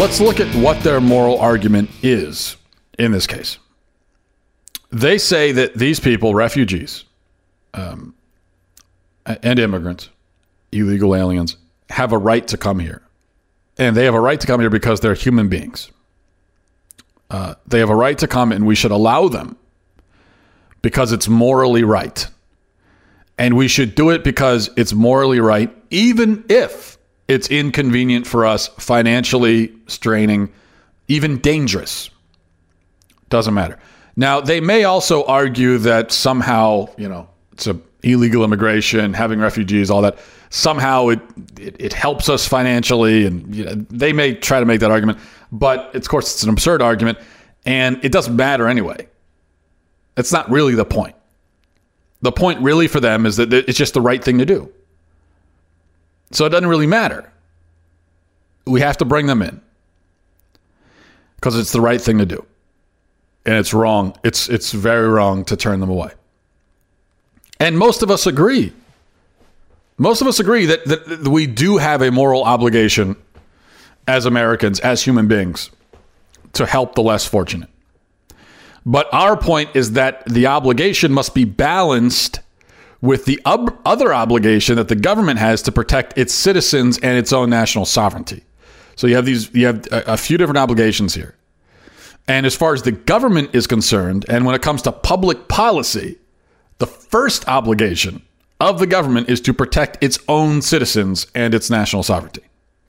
Let's look at what their moral argument is in this case. They say that these people, refugees um, and immigrants, illegal aliens, have a right to come here. And they have a right to come here because they're human beings. Uh, they have a right to come, and we should allow them because it's morally right. And we should do it because it's morally right, even if it's inconvenient for us, financially straining, even dangerous. Doesn't matter. Now, they may also argue that somehow, you know, it's a illegal immigration, having refugees, all that. Somehow it it, it helps us financially, and you know, they may try to make that argument, but of course it's an absurd argument, and it doesn't matter anyway. That's not really the point. The point really for them is that it's just the right thing to do. So it doesn't really matter. We have to bring them in because it's the right thing to do. And it's wrong. It's it's very wrong to turn them away. And most of us agree. Most of us agree that, that, that we do have a moral obligation as Americans, as human beings, to help the less fortunate. But our point is that the obligation must be balanced with the ob- other obligation that the government has to protect its citizens and its own national sovereignty. So you have these you have a, a few different obligations here. And as far as the government is concerned, and when it comes to public policy, the first obligation of the government is to protect its own citizens and its national sovereignty.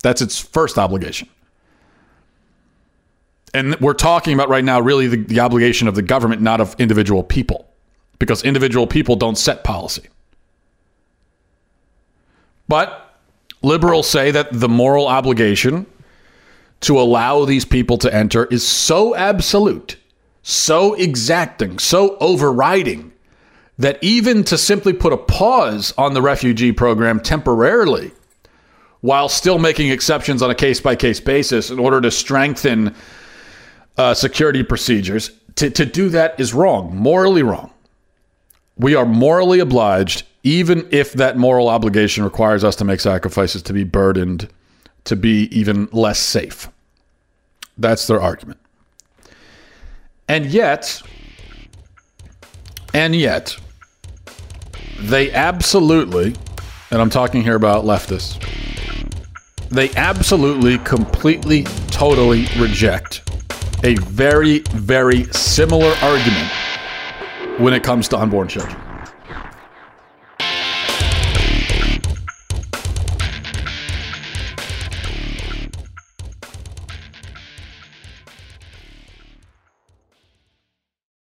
That's its first obligation. And we're talking about right now really the, the obligation of the government, not of individual people, because individual people don't set policy. But liberals say that the moral obligation to allow these people to enter is so absolute, so exacting, so overriding that even to simply put a pause on the refugee program temporarily while still making exceptions on a case by case basis in order to strengthen uh, security procedures, to, to do that is wrong, morally wrong. We are morally obliged, even if that moral obligation requires us to make sacrifices to be burdened, to be even less safe. That's their argument. And yet, and yet, they absolutely, and I'm talking here about leftists, they absolutely, completely, totally reject a very, very similar argument when it comes to unborn children.